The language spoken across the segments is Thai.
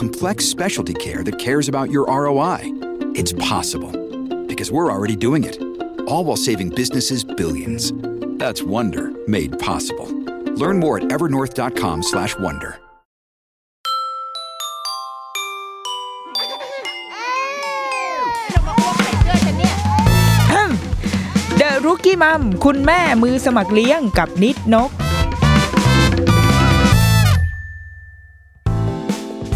Complex specialty care that cares about your ROI? It's possible. Because we're already doing it. All while saving businesses billions. That's Wonder made possible. Learn more at evernorth.com/wonder. เดอะรุกี้มัมคุณแม่มือสมัครเลี้ยงกับนิดนก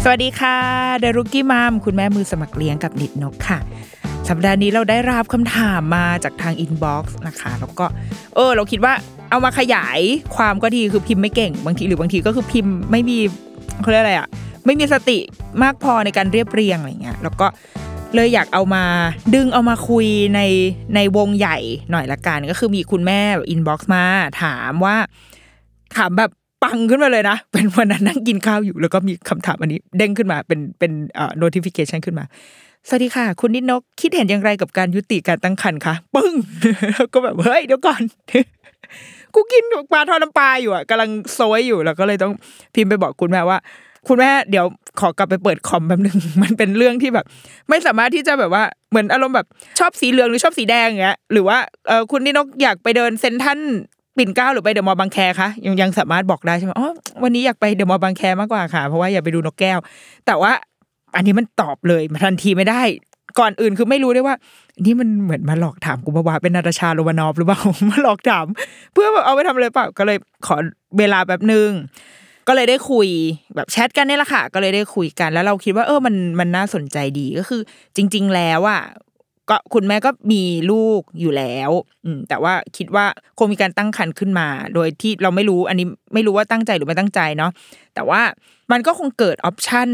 สวัสดีค่ะ The Rookie Mom คุณแม่มือสมัครเลี้ยงกับนิดนกค่ะ สัปดาห์นี้เราได้รับคำถามมาจากทาง inbox นะคะ แล้วก็ เออ เราคิดว่าเอามาขยายความก็ดีคือพิมพ์ไม่เก่ง บางทีหรือบางทีก็คือพิมพ์ไม่มีเขาเรียกอะไรอะไม่มีสติมากพอในการเรียบเรียงอะไรเงี้ย แล้วก็เลยอยากเอามาดึงเอามาคุยในในวงใหญ่หน่อยละกัน ก็คือมีคุณแม่ inbox มาถามว่าถามแบบ ปังขึ้นมาเลยนะ เป็นวันนั้นนั่งกินข้าวอยู่แล้วก็มีคำถามอันนี้ เด้งขึ้นมาเป็นเป็นเอ่อ notification ขึ้นมาสวัสดีค่ะ คุณนิดนกคิดเห็นอย่างไรกับการยุติการตั้งครรภ์คะปึ้งแล้วก็แบบเฮ้ยเดี๋ยวก่อนกูกินปลาทอดน้ำปลาอยู่อะกำลังโซยอยู่แล้วก็เลยต้องพิมพ์ไปบอกคุณแม่ว่า คุณแม่เดี๋ยวขอกลับไปเปิดคอมแป๊บนึงมันเป็นเรื่องที่แบบ ไม่สามารถที่จะแบบว่าเหมือนอารมณ์แบบชอบสีเหลืองหรือชอบสีแดงอย่างเงี้ยหรือว่าเออคุณนิดนกอยากไปเดินเซนทัน ปิ่นเก้าหรือไปเดอะมอลล์บางแคคะยังยังสามารถบอกได้ใช่ไหมอ๋อวันนี้อยากไปเดอะมอลล์บางแคมากกว่าค่ะ เพราะว่าอยากไปดูนกแก้ว แต่ว่าอันนี้มันตอบเลยทันทีไม่ได้ ก่อนอื่นคือไม่รู้ได้วยว่า นี่มันเหมือนมาหลอกถามกูมาวาเป็นนาตาชาโรวานอฟหรือเปล่ามาหลอกถาม เพื่อแบบเอาไปทำอะไรเปล่าก็เลยขอเวลาแบบนึงก็เลยได้คุยแบบแชทกันนี่แหละค่ะ ก็เลยได้คุยกัน แล้วเราคิดว่าเออมันมันน่าสนใจดีก็คือ จริง ๆ แล้วอะ ก็คุณแม่ก็มีลูกอยู่แล้ว อืมแต่ว่าคิดว่าคงมีการตั้งครรภ์ขึ้นมา โดยที่เราไม่รู้อันนี้ไม่รู้ว่าตั้งใจหรือไม่ตั้งใจเนาะแต่ว่ามันก็คงเกิดออปชัน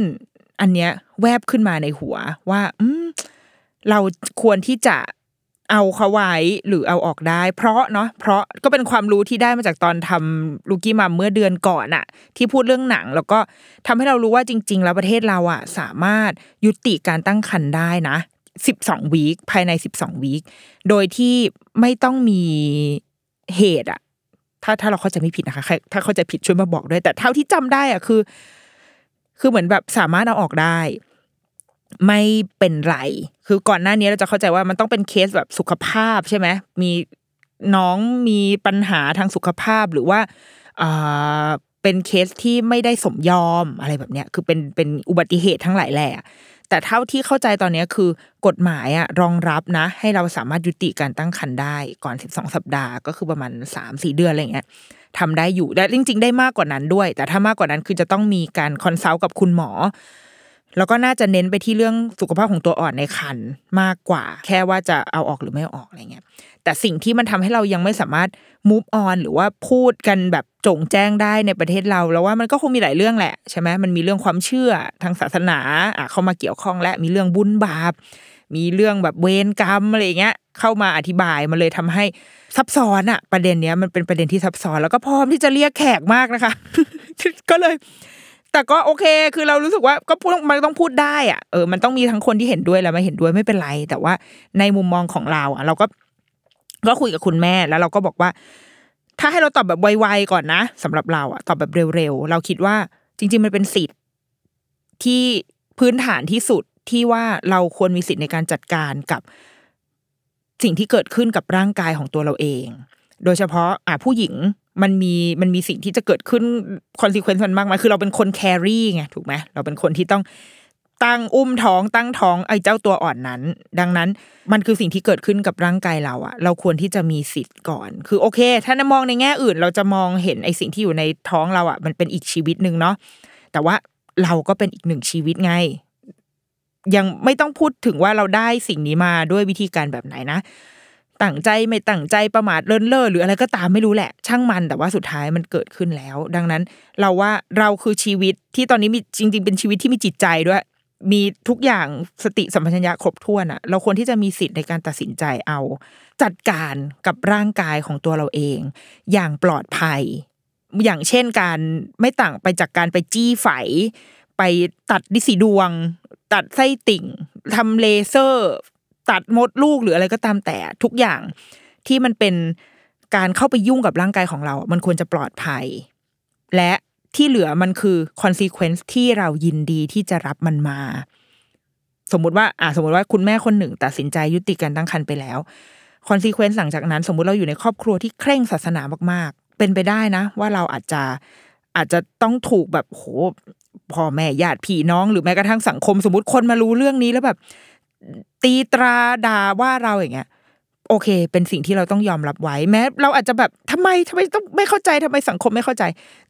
อันเนี้ยแวบขึ้นมาในหัวว่า อืมเราควรที่จะเอาเขาไว้หรือเอาออกได้ เพราะเนาะเพราะก็เป็นความรู้ที่ได้มาจากตอนทำลูกี้มัมเมื่อเดือนก่อนอะที่พูดเรื่องหนัง แล้วก็ทำให้เรารู้ว่าจริง ๆ แล้วประเทศเราอะสามารถยุติการตั้งครรภ์ได้นะ สิบสองวีคภายในสิบสองวีคโดยที่ไม่ต้องมีเหตุอะถ้าถ้าเราเข้าใจไม่ผิดนะคะถ้าเข้าใจผิดช่วยมาบอกด้วย แต่เท่าที่จำได้อะคือ คือเหมือนแบบสามารถเอาออกได้ ไม่เป็นไร คือก่อนหน้านี้เราจะเข้าใจว่ามันต้องเป็นเคสแบบสุขภาพใช่ไหมมีน้องมีปัญหาทางสุขภาพหรือว่าอ่าเป็นเคสที่ไม่ได้สมยอมอะไรแบบเนี้ย คือเป็นเป็นอุบัติเหตุทั้งหลายแหล่ แต่เท่าที่เข้าใจตอนนี้คือกฎหมายอะรองรับนะ ให้เราสามารถยุติการตั้งครรภ์ได้ก่อน 12 สัปดาห์ ก็คือประมาณ 3-4 เดือนอะไรเงี้ยทำได้อยู่และจริง ๆ ได้มากกว่านั้นด้วย แต่ถ้ามากกว่านั้นคือจะต้องมีการ consult กับคุณหมอ แล้วก็น่าจะเน้นไปที่เรื่องสุขภาพของตัวอ่อนในครรภ์มากกว่า แค่ว่าจะเอาออกหรือไม่เอาออกอะไรเงี้ยแต่สิ่งที่มันทำให้เรายังไม่สามารถ move on หรือว่าพูดกันแบบจงแจ้งได้ในประเทศเราแล้วว่ามันก็คงมีหลายเรื่องแหละใช่ไหมมันมีเรื่องความเชื่อทางศาสนาอะเข้ามาเกี่ยวข้องและมีเรื่องบุญบาป มีเรื่องแบบเวรกรรมอะไรเงี้ยเข้ามาอธิบายมันเลยทำให้ซับซ้อนอะประเด็นเนี้ยมันเป็นประเด็นที่ซับซ้อนแล้วก็พร้อมที่จะเรียกแขกมากนะคะ ก็เลย แต่ก็โอเค คือเรารู้สึกว่าก็พูดมันต้องพูดได้อะเออมันต้องมีทั้งคนที่เห็นด้วยและไม่เห็นด้วยไม่เป็นไร แต่ว่าในมุมมองของเราอะเราก็ก็คุยกับคุณแม่แล้วเราก็บอกว่า ถ้าให้เราตอบแบบไวๆก่อนนะสำหรับเราอะตอบแบบเร็วๆเราคิดว่าจริง ๆ มันเป็นสิทธิ์ที่พื้นฐานที่สุดที่ว่าเราควรมีสิทธิ์ในการจัดการกับสิ่งที่เกิดขึ้นกับร่างกายของตัวเราเอง โดยเฉพาะอะผู้หญิง มันมีมันมีสิ่งที่จะเกิดขึ้น consequence มันมากมายคือเราเป็นคน carry ไงถูกไหมเราเป็นคนที่ต้องตั้งอุ้มท้องตั้งท้องไอ้เจ้าตัวอ่อนนั้น ดังนั้นมันคือสิ่งที่เกิดขึ้นกับร่างกายเราอะเราควรที่จะมีสิทธิ์ก่อน คือโอเค ถ้ามองในแง่อื่น เราจะมองเห็นไอ้สิ่งที่อยู่ในท้องเราอะมันเป็นอีกชีวิตหนึ่งเนาะแต่ว่าเราก็เป็นอีกหนึ่งชีวิตไง ยังไม่ต้องพูดถึงว่าเราได้สิ่งนี้มาด้วยวิธีการแบบไหนนะ ตั้งใจไม่ตั้งใจประมาทเลินเล่อหรืออะไรก็ตามไม่รู้แหละ ช่างมันแต่ว่าสุดท้ายมันเกิดขึ้นแล้ว ดังนั้น เราว่าเราคือชีวิตที่ตอนนี้มีจริง ๆ เป็นชีวิตที่มีจิตใจด้วย มีทุกอย่างสติสัมปชัญญะครบถ้วนอะเราควรที่จะมีสิทธิ์ในการตัดสินใจเอา จัดการกับร่างกายของตัวเราเอง อย่างปลอดภัย อย่างเช่นการไม่ต่างไปจากการไปจี้ไฝ ไปตัดดิสีดวง ตัดไส้ติ่งทำเลเซอร์ ตัดมดลูกหรืออะไรก็ตามแต่ทุกอย่างที่มันเป็นการเข้าไปยุ่งกับร่างกายของเรา มันควรจะปลอดภัย และที่เหลือมันคือ consequence ที่เรายินดีที่จะรับมันมา สมมุติว่าอ่าสมมติว่าคุณแม่คนหนึ่งตัดสินใจยุติการตั้งครรภ์ไปแล้ว consequence หลังจากนั้น สมมุติเราอยู่ในครอบครัวที่เคร่งศาสนามาก ๆ เป็นไปได้นะ ว่าเราอาจจะอาจจะต้องถูกแบบโหพ่อแม่ญาติพี่น้องหรือแม้กระทั่งสังคม สมมติคนมารู้เรื่องนี้แล้วแบบ ตีตราด่าว่าเราอย่างเงี้ยโอเค เป็นสิ่งที่เราต้องยอมรับไว้แม้ เราอาจจะแบบทำไมทำไมต้องไม่เข้าใจทำไมสังคมไม่เข้าใจ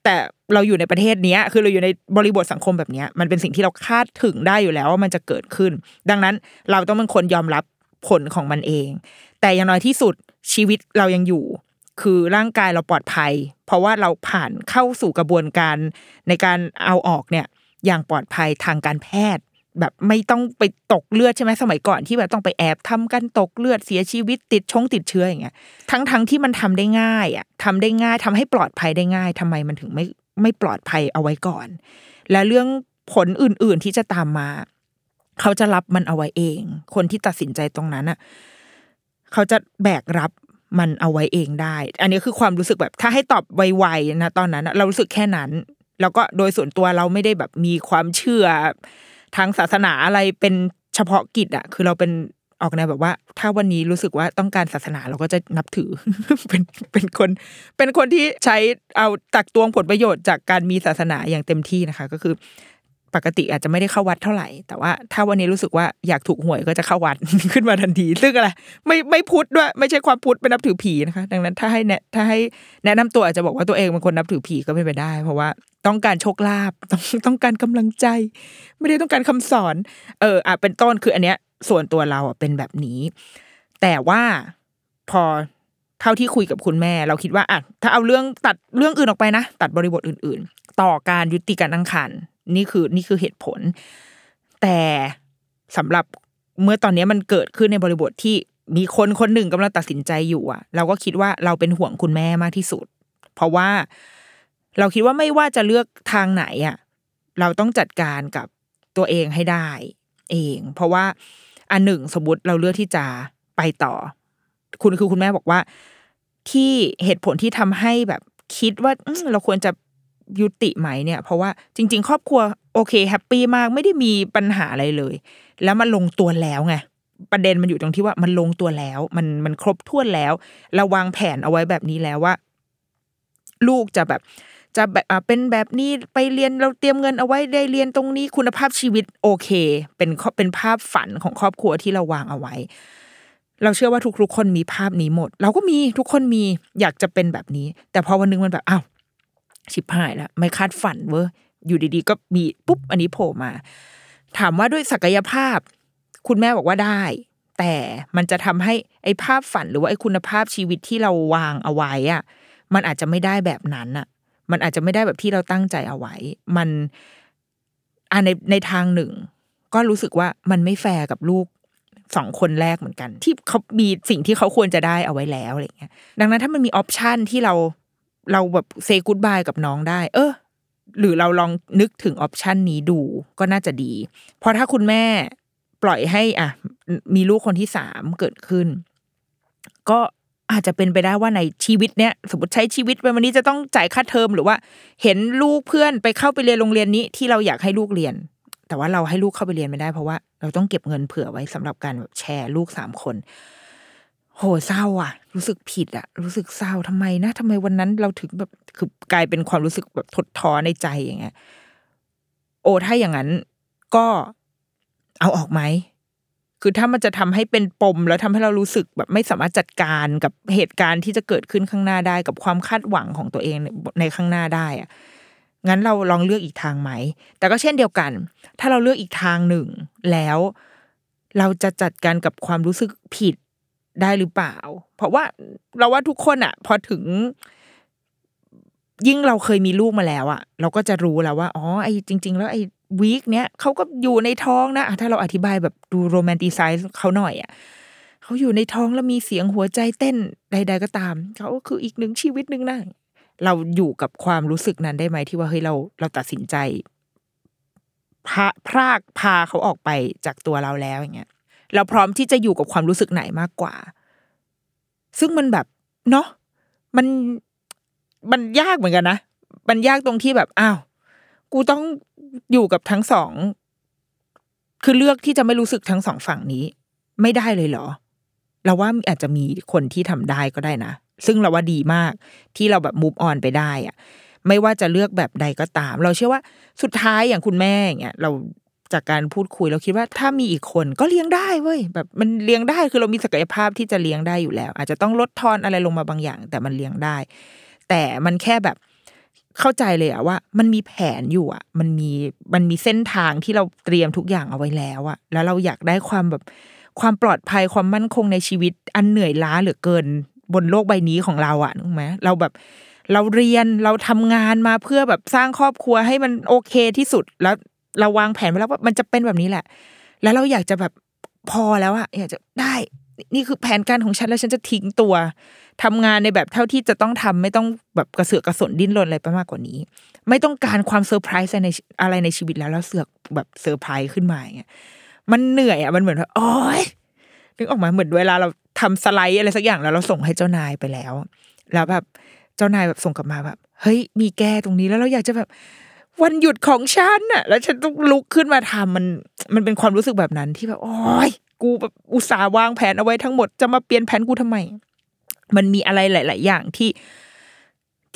แต่เราอยู่ในประเทศเนี้ยคือเราอยู่ในบริบทสังคมแบบเนี้ยมันเป็นสิ่งที่เราคาดถึงได้อยู่แล้วว่ามันจะเกิดขึ้น ดังนั้นเราต้องเป็นคนยอมรับผลของมันเอง แต่อย่างน้อยที่สุดชีวิตเรายังอยู่ คือร่างกายเราปลอดภัย เพราะว่าเราผ่านเข้าสู่กระบวนการในการเอาออกเนี่ยอย่างปลอดภัยทางการแพทย์ แบบไม่ต้องไปตกเลือดใช่ไหมสมัยก่อนที่แบบต้องไปแอบทำกันตกเลือดเสียชีวิตติดชงติดเชื้ออย่างเงี้ยทั้งทั้งที่มันทำได้ง่ายอะทำได้ง่ายทำให้ปลอดภัยได้ง่ายทำไมมันถึงไม่ไม่ปลอดภัยเอาไว้ก่อน และเรื่องผลอื่น ๆที่จะตามมา เขาจะรับมันเอาไว้เอง คนที่ตัดสินใจตรงนั้นอะเขาจะแบกรับมันเอาไว้เองได้ อันนี้คือความรู้สึกแบบถ้าให้ตอบไวๆนะตอนนั้นเรารู้สึกแค่นั้น แล้วก็โดยส่วนตัวเราไม่ได้แบบมีความเชื่อ ทางศาสนาอะไรเป็นเฉพาะกิจอะคือเราเป็นออกแนวแบบว่า ถ้าวันนี้รู้สึกว่าต้องการศาสนาเราก็จะนับถือ เป็นเป็นคน เป็นคนที่ใช้เอาตักตวงผลประโยชน์จากการมีศาสนาอย่างเต็มที่นะคะ ก็คือปกติอาจจะไม่ได้เข้าวัดเท่าไหร่ แต่ว่าถ้าวันนี้รู้สึกว่าอยากถูกหวยก็จะเข้าวัดขึ้นมาทันที ซึ่งอะไรไม่ไม่พุทธด้วย ไม่ใช่ความพุทธเป็นนับถือผีนะคะ ดังนั้นถ้าให้แนะถ้าให้แนะนำตัวอาจจะบอกว่าตัวเองเป็นคนนับถือผีก็ไม่ไปได้ เพราะว่า ต้องการโชคลาภต้องต้องการกำลังใจ ไม่ได้ต้องการคำสอน เอออะเป็นต้นคืออันเนี้ย ส่วนตัวเราอะเป็นแบบนี้ แต่ว่าพอเท่าที่คุยกับคุณแม่ เราคิดว่าอะถ้าเอาเรื่องตัดเรื่องอื่นออกไปนะ ตัดบริบทอื่น ๆ ต่อการยุติการตั้งครรภ์นี่คือนี่คือเหตุผล แต่สำหรับเมื่อตอนนี้มันเกิดขึ้นในบริบทที่มีคนคนหนึ่งกำลังตัดสินใจอยู่อะ เราก็คิดว่าเราเป็นห่วงคุณแม่มากที่สุด เพราะว่า เราคิดว่าไม่ว่าจะเลือกทางไหนอะเราต้องจัดการกับตัวเองให้ได้ เอง เพราะว่าอันหนึ่งสมมติเราเลือกที่จะไปต่อ คุณคือคุณแม่บอกว่า ที่เหตุผลที่ทำให้แบบคิดว่าเราควรจะยุติไหมเนี่ย เพราะว่าจริง ๆ ครอบครัวโอเค happy มากไม่ได้มีปัญหาอะไรเลย แล้วมันลงตัวแล้วไงประเด็นมันอยู่ตรงที่ว่ามันลงตัวแล้ว มันมันครบถ้วนแล้วเราวางแผนเอาไว้แบบนี้แล้วว่า ลูกจะแบบ จะแบบเป็นแบบนี้ไปเรียนเราเตรียมเงินเอาไว้ได้เรียนตรงนี้คุณภาพชีวิตโอเค เป็นเป็นภาพฝันของครอบครัวที่เราวางเอาไว้ เราเชื่อว่าทุกๆคนมีภาพนี้หมด เราก็มีทุกคนมีอยากจะเป็นแบบนี้ แต่พอวันหนึงมันแบบอ้าวชิบหายแล้วไม่คาดฝันเว้ยอยู่ดีๆ ก็มีปุ๊บอันนี้โผล่มา ถามว่าด้วยศักยภาพ คุณแม่บอกว่าได้ แต่มันจะทำให้ไอ้ภาพฝันหรือว่าไอ้คุณภาพชีวิตที่เราวางเอาไว้อะมันอาจจะไม่ได้แบบนั้นอะ มันอาจจะไม่ได้แบบที่เราตั้งใจเอาไว้ มันอ่าในในทางหนึ่ง ก็รู้สึกว่ามันไม่แฟร์กับลูกสองคนแรกเหมือนกัน ที่เขามีสิ่งที่เขาควรจะได้เอาไว้แล้วอะไรเงี้ย ดังนั้นถ้ามันมี option ที่เราเราแบบเซกูดบายกับน้องได้ เออ หรือเราลองนึกถึงออปชันนี้ดูก็น่าจะดี เพราะถ้าคุณแม่ปล่อยให้อะมีลูกคนที่สามเกิดขึ้น ก็ อาจจะเป็นไปได้ว่าในชีวิตเนี้ยสมมติใช้ชีวิตไปวันนี้จะต้องจ่ายค่าเทอมหรือว่า เห็นลูกเพื่อนไปเข้าไปเรียนโรงเรียนนี้ที่เราอยากให้ลูกเรียน แต่ว่าเราให้ลูกเข้าไปเรียนไม่ได้เพราะว่าเราต้องเก็บเงินเผื่อไว้สำหรับการแบบแชร์ลูกสามคน โหเศร้าอะ รู้สึกผิดอะ รู้สึกเศร้าทำไมนะทำไมวันนั้นเราถึงแบบคือกลายเป็นความรู้สึกแบบทดท้อในใจอย่างเงี้ยโอ้ถ้าอย่างนั้นก็เอาออกไหม คือถ้ามันจะทำให้เป็นปม แล้วทำให้เรารู้สึกแบบไม่สามารถจัดการกับเหตุการณ์ที่จะเกิดขึ้นข้างหน้าได้ กับความคาดหวังของตัวเองในในข้างหน้าได้อะงั้นเราลองเลือกอีกทางไหม แต่ก็เช่นเดียวกัน ถ้าเราเลือกอีกทางหนึ่ง แล้วเราจะจัดการกับความรู้สึกผิดได้หรือเปล่า เพราะว่าเราว่าทุกคนอะพอถึง ยิ่งเราเคยมีลูกมาแล้วอะเราก็จะรู้แล้วว่าอ๋อไอ้จริง ๆ แล้วไอ้ วีคเนี้ยเขาก็อยู่ในท้องนะถ้าเราอธิบายแบบดูโรแมนติไซส์เขาหน่อยอะเขาอยู่ในท้องแล้วมีเสียงหัวใจเต้นใด ๆ ก็ตามเขาก็คืออีกหนึ่งชีวิตหนึ่งนะเราอยู่กับความรู้สึกนั้นได้ไหมที่ว่าเฮ้ยเราเราตัดสินใจพาพรากพาเขาออกไปจากตัวเราแล้วอย่างเงี้ยเราพร้อมที่จะอยู่กับความรู้สึกไหนมากกว่า ซึ่งมันแบบเนาะมันมันยากเหมือนกันนะมันยากตรงที่แบบอ้าว กูต้องอยู่กับทั้งสอง คือเลือกที่จะไม่รู้สึกทั้งสองฝั่งนี้ ไม่ได้เลยเหรอ เราว่าอาจจะมีคนที่ทำได้ก็ได้นะ ซึ่งเราว่าดีมากที่เราแบบมูฟออนไปได้อะไม่ว่าจะเลือกแบบใดก็ตาม เราเชื่อว่าสุดท้ายอย่างคุณแม่อย่างเงี้ยเราจากการพูดคุยเราคิดว่าถ้ามีอีกคนก็เลี้ยงได้เว้ยแบบมันเลี้ยงได้คือเรามีศักยภาพที่จะเลี้ยงได้อยู่แล้ว อาจจะต้องลดทอนอะไรลงมาบางอย่าง แต่มันเลี้ยงได้ แต่มันแค่แบบ เข้าใจเลยอะว่า มันมีแผนอยู่อะมันมีมันมีเส้นทางที่เราเตรียมทุกอย่างเอาไว้แล้วอะแล้วเราอยากได้ความแบบความปลอดภัยความมั่นคงในชีวิต อันเหนื่อยล้าเหลือเกิน บนโลกใบนี้ของเราอะถูกไหมเราแบบเราเรียนเราทำงานมาเพื่อแบบสร้างครอบครัวให้มันโอเคที่สุด แล้วเราวางแผนไว้แล้วว่ามันจะเป็นแบบนี้แหละ แล้วเราอยากจะแบบพอแล้วอะอยากจะได้ นี่คือแผนการของฉันแล้วฉันจะทิ้งตัวทำงานในแบบเท่าที่จะต้องทำไม่ต้องแบบกระเสือกกระสนดิ้นรนอะไรไปมากกว่านี้ ไม่ต้องการความเซอร์ไพรส์ในอะไรในชีวิตแล้วแล้วเสือกแบบเซอร์ไพรส์ขึ้นมาอย่างเงี้ยมันเหนื่อยอะมันเหมือนว่าโอ๊ยนึกออกมาเหมือนเวลาเราทำสไลด์อะไรสักอย่างแล้วเราส่งให้เจ้านายไปแล้ว แล้วแบบเจ้านายแบบส่งกลับมาแบบ เฮ้ย มีแก้ตรงนี้แล้วเราอยากจะแบบวันหยุดของฉันน่ะ แล้วฉันต้องลุกขึ้นมาทำมัน มันเป็นความรู้สึกแบบนั้นที่แบบโอ๊ย กูแบบอุตส่าห์วางแผนเอาไว้ทั้งหมดจะมาเปลี่ยนแผนกูทำไม มันมีอะไรหลาย ๆ อย่างที่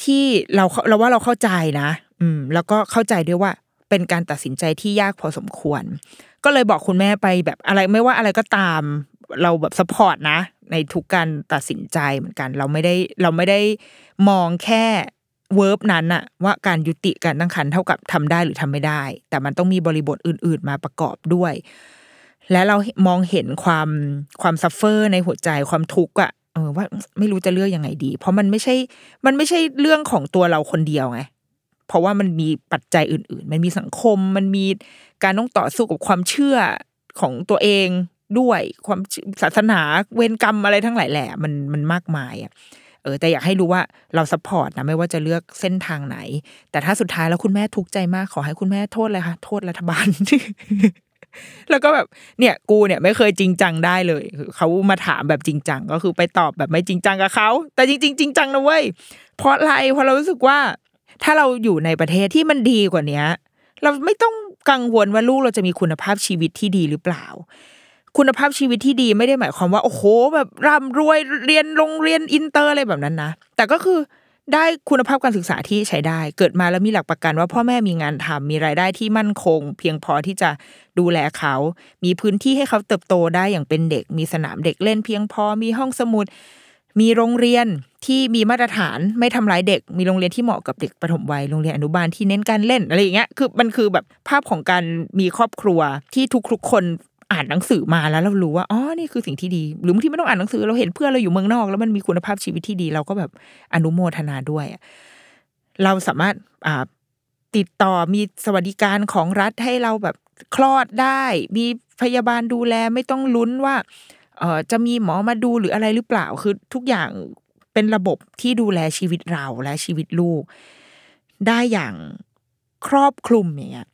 ที่เราเราว่าเราเข้าใจนะ อืม แล้วก็เข้าใจด้วยว่าเป็นการตัดสินใจที่ยากพอสมควร ก็เลยบอกคุณแม่ไปแบบอะไรไม่ว่าอะไรก็ตาม เราแบบ support นะ ในทุกการตัดสินใจเหมือนกัน เราไม่ได้เราไม่ได้มองแค่ verb นั้นอะว่าการยุติการตั้งครรภ์เท่ากับทำได้หรือทำไม่ได้ แต่มันต้องมีบริบทอื่น ๆ มาประกอบด้วย และเรามองเห็นความความ suffer ในหัวใจความทุกข์อะเออว่าไม่รู้จะเลือกยังไงดี เพราะมันไม่ใช่มันไม่ใช่เรื่องของตัวเราคนเดียวไงเพราะว่ามันมีปัจจัยอื่น ๆ มันมีสังคมมันมีการต้องต่อสู้กับความเชื่อของตัวเองด้วยความศาสนาเวรกรรมอะไรทั้งหลายแหละมันมันมากมายอะเออแต่อยากให้รู้ว่าเราสปอร์ตนะไม่ว่าจะเลือกเส้นทางไหน แต่ถ้าสุดท้ายแล้วคุณแม่ทุกข์ใจมากขอให้คุณแม่โทษเลยค่ะ โทษรัฐบาล แล้วก็แบบเนี่ยกูเนี่ยไม่เคยจริงจังได้เลยเขามาถามแบบจริงจังก็คือไปตอบแบบไม่จริงจังกับเขาแต่จริง ๆ จริงจังนะเว้ยเพราะอะไรเพราะเรารู้สึกว่า ถ้าเราอยู่ในประเทศที่มันดีกว่าเนี้ย เราไม่ต้องกังวลว่าลูกเราจะมีคุณภาพชีวิตที่ดีหรือเปล่า คุณภาพชีวิตที่ดีไม่ได้หมายความว่า โอ้โห แบบร่ำรวยเรียนโรงเรียนอินเตอร์อะไรแบบนั้นนะแต่ก็คือ ได้คุณภาพการศึกษาที่ใช้ได้ เกิดมาแล้วมีหลักประกันว่าพ่อแม่มีงานทำมีรายได้ที่มั่นคง เพียงพอที่จะดูแลเขา มีพื้นที่ให้เขาเติบโตได้อย่างเป็นเด็ก มีสนามเด็กเล่นเพียงพอ มีห้องสมุด มีโรงเรียนที่มีมาตรฐานไม่ทำร้ายเด็ก มีโรงเรียนที่เหมาะกับเด็กประถมวัย โรงเรียนอนุบาลที่เน้นการเล่นอะไรอย่างเงี้ย คือมันคือแบบภาพของการมีครอบครัวที่ทุกๆคน อ่านหนังสือมาแล้วเรารู้ว่าอ๋อนี่คือสิ่งที่ดี หรือบางทีไม่ต้องอ่านหนังสือเราเห็นเพื่อนเราอยู่เมืองนอก แล้วมันมีคุณภาพชีวิตที่ดี เราก็แบบอนุโมทนาด้วยเราสามารถอ่าติดต่อมีสวัสดิการของรัฐให้เราแบบคลอดได้ มีพยาบาลดูแลไม่ต้องลุ้นว่าเออจะมีหมอมาดูหรืออะไรหรือเปล่าคือทุกอย่างเป็นระบบที่ดูแลชีวิตเราและชีวิตลูก ได้อย่างครอบคลุมอย่างเงี้ย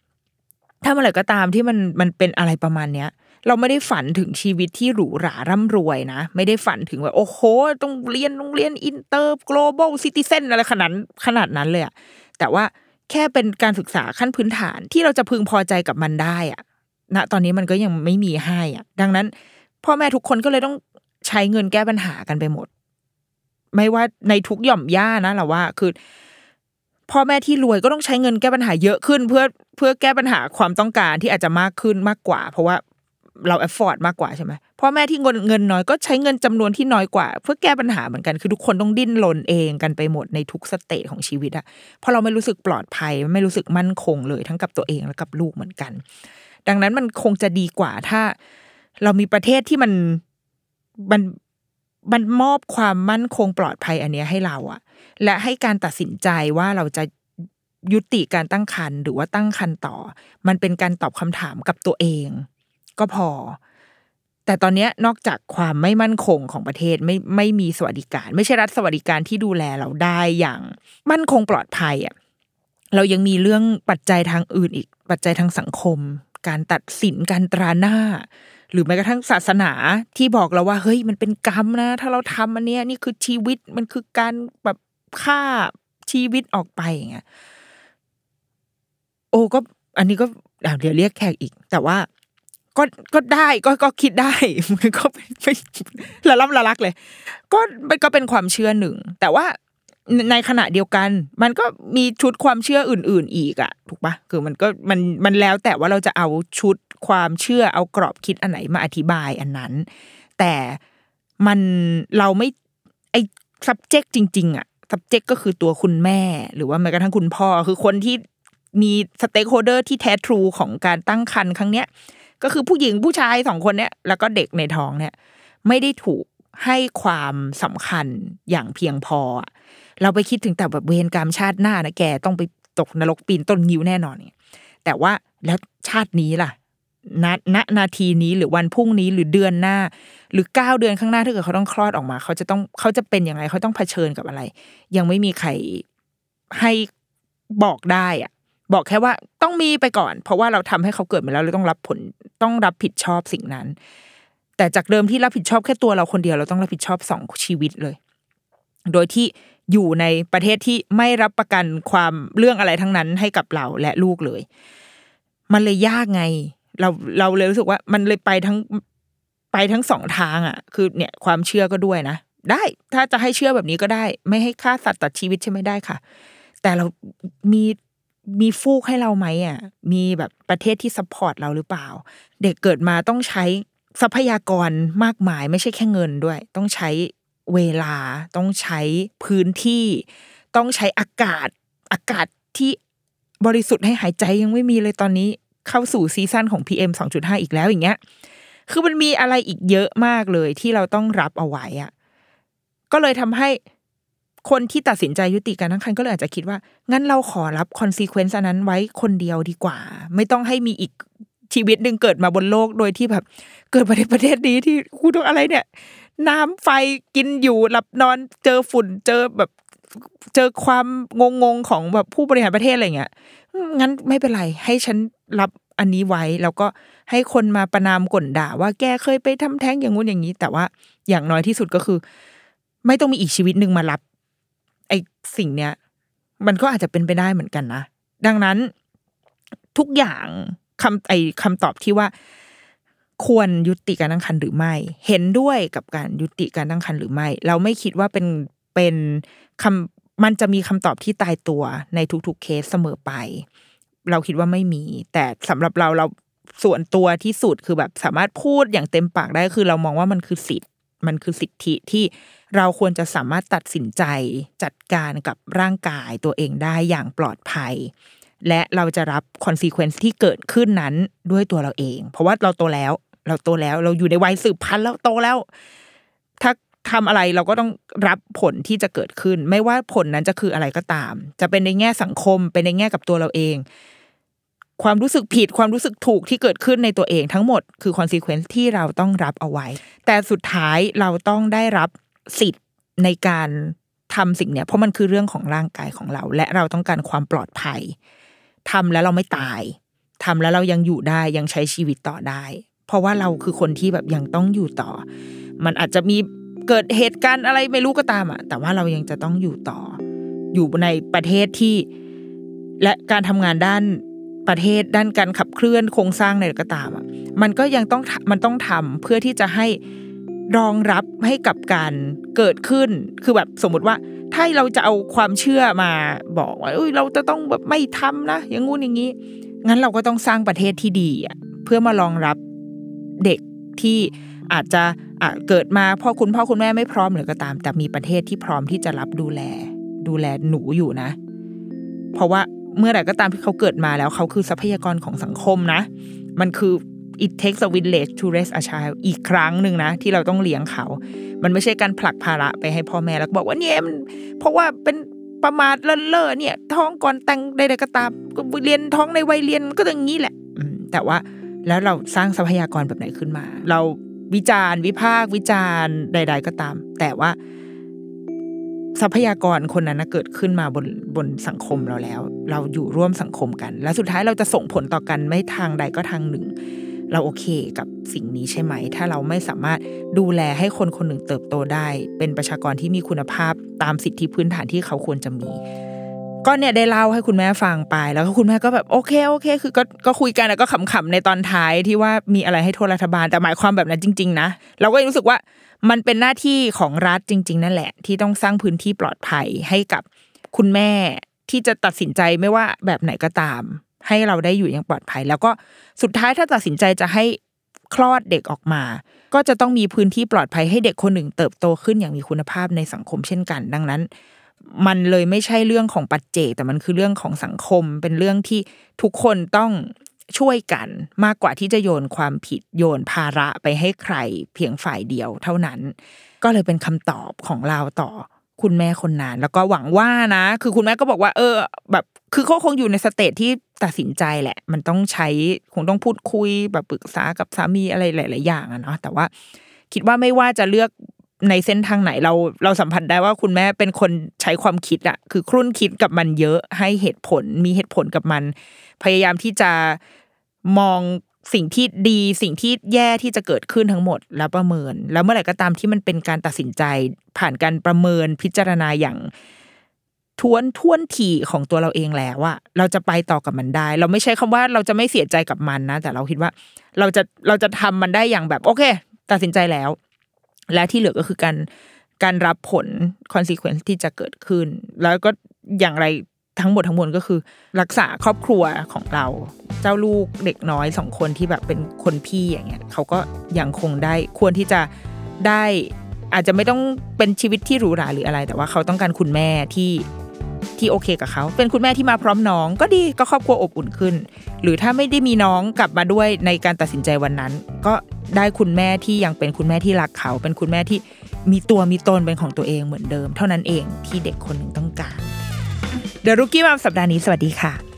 ถ้าเมื่อไหร่ก็ตามที่มันมันเป็นอะไรประมาณเนี้ย เราไม่ได้ฝันถึงชีวิตที่หรูหราร่ำรวยนะ ไม่ได้ฝันถึงว่าโอ้โหต้องเรียนโรงเรียนอินเตอร์ global citizen อะไรขนาดขนาดนั้นเลยอะแต่ว่าแค่เป็นการศึกษาขั้นพื้นฐานที่เราจะพึงพอใจกับมันได้อะณตอนนี้มันก็ยังไม่มีให้อะดังนั้น พ่อแม่ทุกคนก็เลยต้องใช้เงินแก้ปัญหากันไปหมด ไม่ว่าในทุกหย่อมย่านะเราว่าคือพ่อแม่ที่รวยก็ต้องใช้เงินแก้ปัญหาเยอะขึ้น เพื่อเพื่อแก้ปัญหาความต้องการที่อาจจะมากขึ้นมากกว่า เพราะว่า เรา afford มากกว่าใช่ไหมพ่อแม่ที่เงินเงินน้อยก็ใช้เงินจำนวนที่น้อยกว่า เพื่อแก้ปัญหาเหมือนกันคือทุกคนต้องดิ้นรนเองกันไปหมดในทุก stage ของชีวิตอะเพราะเราไม่รู้สึกปลอดภัย ไม่รู้สึกมั่นคงเลยทั้งกับตัวเองและกับลูกเหมือนกัน ดังนั้นมันคงจะดีกว่าถ้า เรามีประเทศที่มันมันมันมอบความมั่นคงปลอดภัยอันนี้ให้เราอะและให้การตัดสินใจว่าเราจะยุติการตั้งครรภ์หรือว่าตั้งครรภ์ต่อ มันเป็นการตอบคำถามกับตัวเอง ก็พอ แต่ตอนนี้นอกจากความไม่มั่นคงของประเทศไม่ไม่มีสวัสดิการ ไม่ใช่รัฐสวัสดิการที่ดูแลเราได้อย่างมั่นคงปลอดภัยอะเรายังมีเรื่องปัจจัยทางอื่นอีก ปัจจัยทางสังคม การตัดสินการตราหน้า หรือแม้กระทั่งศาสนาที่บอกเราว่า เฮ้ยมันเป็นกรรมนะ ถ้าเราทำอันเนี้ยนี่คือชีวิตมันคือการแบบฆ่าชีวิตออกไปอย่างเงี้ยโอ้ก็ อันนี้ก็เดี๋ยวเรียกแขกอีก แต่ว่า ก็ก็ได้ก็ก็คิดได้มันก็เป็นละล่ำละลักเลย ก็มันก็เป็นความเชื่อหนึ่ง แต่ว่าในขณะเดียวกัน มันก็มีชุดความเชื่ออื่น ๆ อีกอะถูกปะคือมันก็มันมันแล้วแต่ว่าเราจะเอาชุดความเชื่อเอากรอบคิดอันไหนมาอธิบายอันนั้น แต่มันเราไม่ไอ subject จริง ๆอะ subject ก็คือตัวคุณแม่ หรือว่าแม้กระทั่งคุณพ่อคือคนที่มี stakeholder ที่แท้ true ของการตั้งครรภ์ครั้งเนี้ย ก็คือผู้หญิงผู้ชายสองคนเนี้ยแล้วก็เด็กในท้องเนี่ย ไม่ได้ถูกให้ความสำคัญอย่างเพียงพอ เราไปคิดถึงแต่แบบเวรกรรมชาติหน้านะแกต้องไปตกนรกปีนต้นงิ้วแน่นอนเนี่ยแต่ว่าแล้วชาตินี้ล่ะณณนาทีนี้หรือวันพรุ่งนี้หรือเดือนหน้า หรือเก้าเดือนข้างหน้าถ้าเกิดเขาต้องคลอดออกมา เขาจะต้องเขาจะเป็นยังไงเขาต้องเผชิญกับอะไร ยังไม่มีใครให้บอกได้อะ บอกแค่ว่าต้องมีไปก่อน เพราะว่าเราทำให้เขาเกิดมาแล้วเราต้องรับผลต้องรับผิดชอบสิ่งนั้น แต่จากเดิมที่รับผิดชอบแค่ตัวเราคนเดียวเราต้องรับผิดชอบสองชีวิตเลย โดยที่อยู่ในประเทศที่ไม่รับประกันความเรื่องอะไรทั้งนั้นให้กับเราและลูกเลย มันเลยยากไง เราเราเลยรู้สึกว่า มันเลยไปทั้งไปทั้งสองทางอะ คือเนี่ยความเชื่อก็ด้วยนะได้ถ้าจะให้เชื่อแบบนี้ก็ได้ ไม่ให้ฆ่าสัตว์ตัดชีวิตใช่ไหมได้ค่ะ แต่เรามี มีฟูกให้เราไหมอะมีแบบประเทศที่ support เราหรือเปล่า เด็กเกิดมาต้องใช้ทรัพยากรมากมาย ไม่ใช่แค่เงินด้วย ต้องใช้เวลาต้องใช้พื้นที่ ต้องใช้อากาศอากาศที่บริสุทธิ์ให้หายใจยังไม่มีเลยตอนนี้เข้าสู่ season ของ PM 2.5 อีกแล้วอย่างเงี้ย คือมันมีอะไรอีกเยอะมากเลยที่เราต้องรับเอาไว้อะก็เลยทำให้ คนที่ตัดสินใจยุติการตั้งครรภ์ก็เลยอาจจะคิดว่า งั้นเราขอรับ consequence นั้นไว้คนเดียวดีกว่า ไม่ต้องให้มีอีกชีวิตหนึ่งเกิดมาบนโลกโดยที่แบบ เกิดมาในประเทศนี้ที่กูต้องอะไรเนี่ย น้ำไฟกินอยู่หลับนอนเจอฝุ่นเจอแบบ เจอความงงงๆของแบบผู้บริหารประเทศอะไรเงี้ยงั้นไม่เป็นไรให้ฉันรับอันนี้ไว้แล้วก็ให้คนมาประนามก่นด่า ว่าแกเคยไปทำแท้งอย่างงู้นอย่างนี้ แต่ว่าอย่างน้อยที่สุดก็คือ ไม่ต้องมีอีกชีวิตหนึ่งมารับ ไอสิ่งเนี้ยมันก็อาจจะเป็นไปได้เหมือนกันนะดังนั้นทุกอย่างคำไอคำตอบที่ว่า ควรยุติการตั้งครรภ์หรือไม่ เห็นด้วยกับการยุติการตั้งครรภ์หรือไม่ เราไม่คิดว่าเป็นเป็นคำมันจะมีคำตอบที่ตายตัวในทุกๆเคสเสมอไป เราคิดว่าไม่มี แต่สำหรับเราเราส่วนตัวที่สุดคือแบบสามารถพูดอย่างเต็มปากได้คือเรามองว่ามันคือสิทธิ มันคือสิทธิที่เราควรจะสามารถตัดสินใจจัดการกับร่างกายตัวเองได้อย่างปลอดภัย และเราจะรับ consequence ที่เกิดขึ้นนั้นด้วยตัวเราเอง เพราะว่าเราโตแล้ว เราโตแล้วเราอยู่ในวัยสืบพันธุ์แล้วโตแล้ว ถ้าทำอะไรเราก็ต้องรับผลที่จะเกิดขึ้น ไม่ว่าผลนั้นจะคืออะไรก็ตาม จะเป็นในแง่สังคมเป็นในแง่กับตัวเราเอง ความรู้สึกผิดความรู้สึกถูกที่เกิดขึ้นในตัวเองทั้งหมดคือ consequence ที่เราต้องรับเอาไว้ แต่สุดท้ายเราต้องได้รับสิทธิ์ในการทำสิ่งเนี้ยเพราะมันคือเรื่องของร่างกายของเรา และเราต้องการความปลอดภัยทำแล้วเราไม่ตายทำแล้วเรายังอยู่ได้ยังใช้ชีวิตต่อได้ เพราะว่าเราคือคนที่แบบยังต้องอยู่ต่อ มันอาจจะมีเกิดเหตุการณ์อะไรไม่รู้ก็ตามอะแต่ว่าเรายังจะต้องอยู่ต่อ อยู่ในประเทศที่ และการทำงานด้าน ประเทศด้านการขับเคลื่อนโครงสร้างอะไรก็ตามอะมันก็ยังต้องมันต้องทำเพื่อที่จะให้รองรับให้กับการเกิดขึ้นคือแบบสมมติว่าถ้าเราจะเอาความเชื่อมาบอกว่าเอ้ยเราจะต้องแบบไม่ทำนะอย่างงู้นอย่างนี้ งั้นเราก็ต้องสร้างประเทศที่ดีอะเพื่อมารองรับเด็กที่อาจจะอะเกิดมาพ่อคุณพ่อคุณแม่ไม่พร้อมหรือก็ตาม แต่มีประเทศที่พร้อมที่จะรับดูแล ดูแลหนูอยู่นะ เพราะว่า เมื่อไหร่ก็ตามที่เขาเกิดมาแล้วเขาคือทรัพยากรของสังคมนะ มันคือ it takes a village to raise a child อีกครั้งหนึ่งนะ ที่เราต้องเลี้ยงเขา มันไม่ใช่การผลักภาระไปให้พ่อแม่แล้วบอกว่าเนี่ยมันเพราะว่าเป็นประมาทเลินเล่อเนี่ย ท้องก่อนแต่งใดๆก็ตามเรียนท้องในวัยเรียนก็อย่างนี้แหละแต่ว่าแล้วเราสร้างทรัพยากรแบบไหนขึ้นมา เราวิจารณ์วิพากษ์วิจารณ์ใด ๆ ก็ตาม แต่ว่าทรัพยากรคนนั้นเกิดขึ้นมาบนบนสังคมเราแล้ว เราอยู่ร่วมสังคมกัน และสุดท้ายเราจะส่งผลต่อกันไม่ทางใดก็ทางหนึ่ง เราโอเคกับสิ่งนี้ใช่ไหม ถ้าเราไม่สามารถดูแลให้คนคนหนึ่งเติบโตได้ เป็นประชากรที่มีคุณภาพตามสิทธิพื้นฐานที่เขาควรจะมีก็เนี่ยได้เล่าให้คุณแม่ฟังไป แล้วก็คุณแม่ก็แบบโอเคโอเค คือก็ก็คุยกันแล้วก็ขำๆในตอนท้ายที่ว่ามีอะไรให้โทษรัฐบาลแต่หมายความแบบนั้นจริง ๆ นะ เราก็รู้สึกว่ามันเป็นหน้าที่ของรัฐจริง ๆ นั่นแหละ ที่ต้องสร้างพื้นที่ปลอดภัยให้กับคุณแม่ ที่จะตัดสินใจไม่ว่าแบบไหนก็ตาม ให้เราได้อยู่อย่างปลอดภัย แล้วก็สุดท้ายถ้าตัดสินใจจะให้คลอดเด็กออกมา ก็จะต้องมีพื้นที่ปลอดภัยให้เด็กคนหนึ่งเติบโตขึ้นอย่างมีคุณภาพในสังคมเช่นกัน ดังนั้น มันเลยไม่ใช่เรื่องของปัจเจกแต่มันคือเรื่องของสังคม เป็นเรื่องที่ทุกคนต้องช่วยกันมากกว่าที่จะโยนความผิดโยนภาระไปให้ใครเพียงฝ่ายเดียวเท่านั้น ก็เลยเป็นคำตอบของเราต่อ คุณแม่คนนั้นแล้วก็หวังว่านะ คือคุณแม่ก็บอกว่า เออ แบบคือเขาคงอยู่ใน stage ที่ตัดสินใจแหละ มันต้องใช้คงต้องพูดคุยแบบปรึกษากับสามีอะไรหลาย ๆ อย่างอะเนาะแต่ว่า คิดว่าไม่ว่าจะเลือกในเส้นทางไหนเราเราสัมผัสได้ว่าคุณแม่เป็นคนใช้ความคิดอะคือครุ่นคิดกับมันเยอะให้เหตุผลมีเหตุผลกับมัน พยายามที่จะมอง สิ่งที่ดีสิ่งที่แย่ที่จะเกิดขึ้นทั้งหมดแล้วประเมิน แล้วเมื่อไหร่ก็ตามที่มันเป็นการตัดสินใจ ผ่านการประเมินพิจารณาอย่างทวนทวนทีของตัวเราเองแล้วว่าเราจะไปต่อกับมันได้ เราไม่ใช่คำว่าเราจะไม่เสียใจกับมันนะ แต่เราคิดว่า เราจะเราจะทำมันได้อย่างแบบ โอเค ตัดสินใจแล้ว และที่เหลือก็คือการการรับผล consequence ที่จะเกิดขึ้น แล้วก็อย่างไร ทั้งหมดทั้งมวลก็คือ รักษาครอบครัวของเรา เจ้าลูกเด็กน้อยสองคนที่แบบเป็นคนพี่อย่างเงี้ยเขาก็ยังคงได้ควรที่จะได้อาจจะไม่ต้องเป็นชีวิตที่หรูหราหรืออะไร แต่ว่าเขาต้องการคุณแม่ที่ที่โอเคกับเขา เป็นคุณแม่ที่มาพร้อมน้อง ก็ดีก็ครอบครัวอบอุ่นขึ้น หรือถ้าไม่ได้มีน้องกลับมาด้วยในการตัดสินใจวันนั้น ก็ได้คุณแม่ที่ยังเป็นคุณแม่ที่รักเขา เป็นคุณแม่ที่มีตัวมีตนเป็นของตัวเองเหมือนเดิม เท่านั้นเองที่เด็กคนหนึ่งต้องการ เดรุกี้มาสัปดาห์นี้สวัสดีค่ะ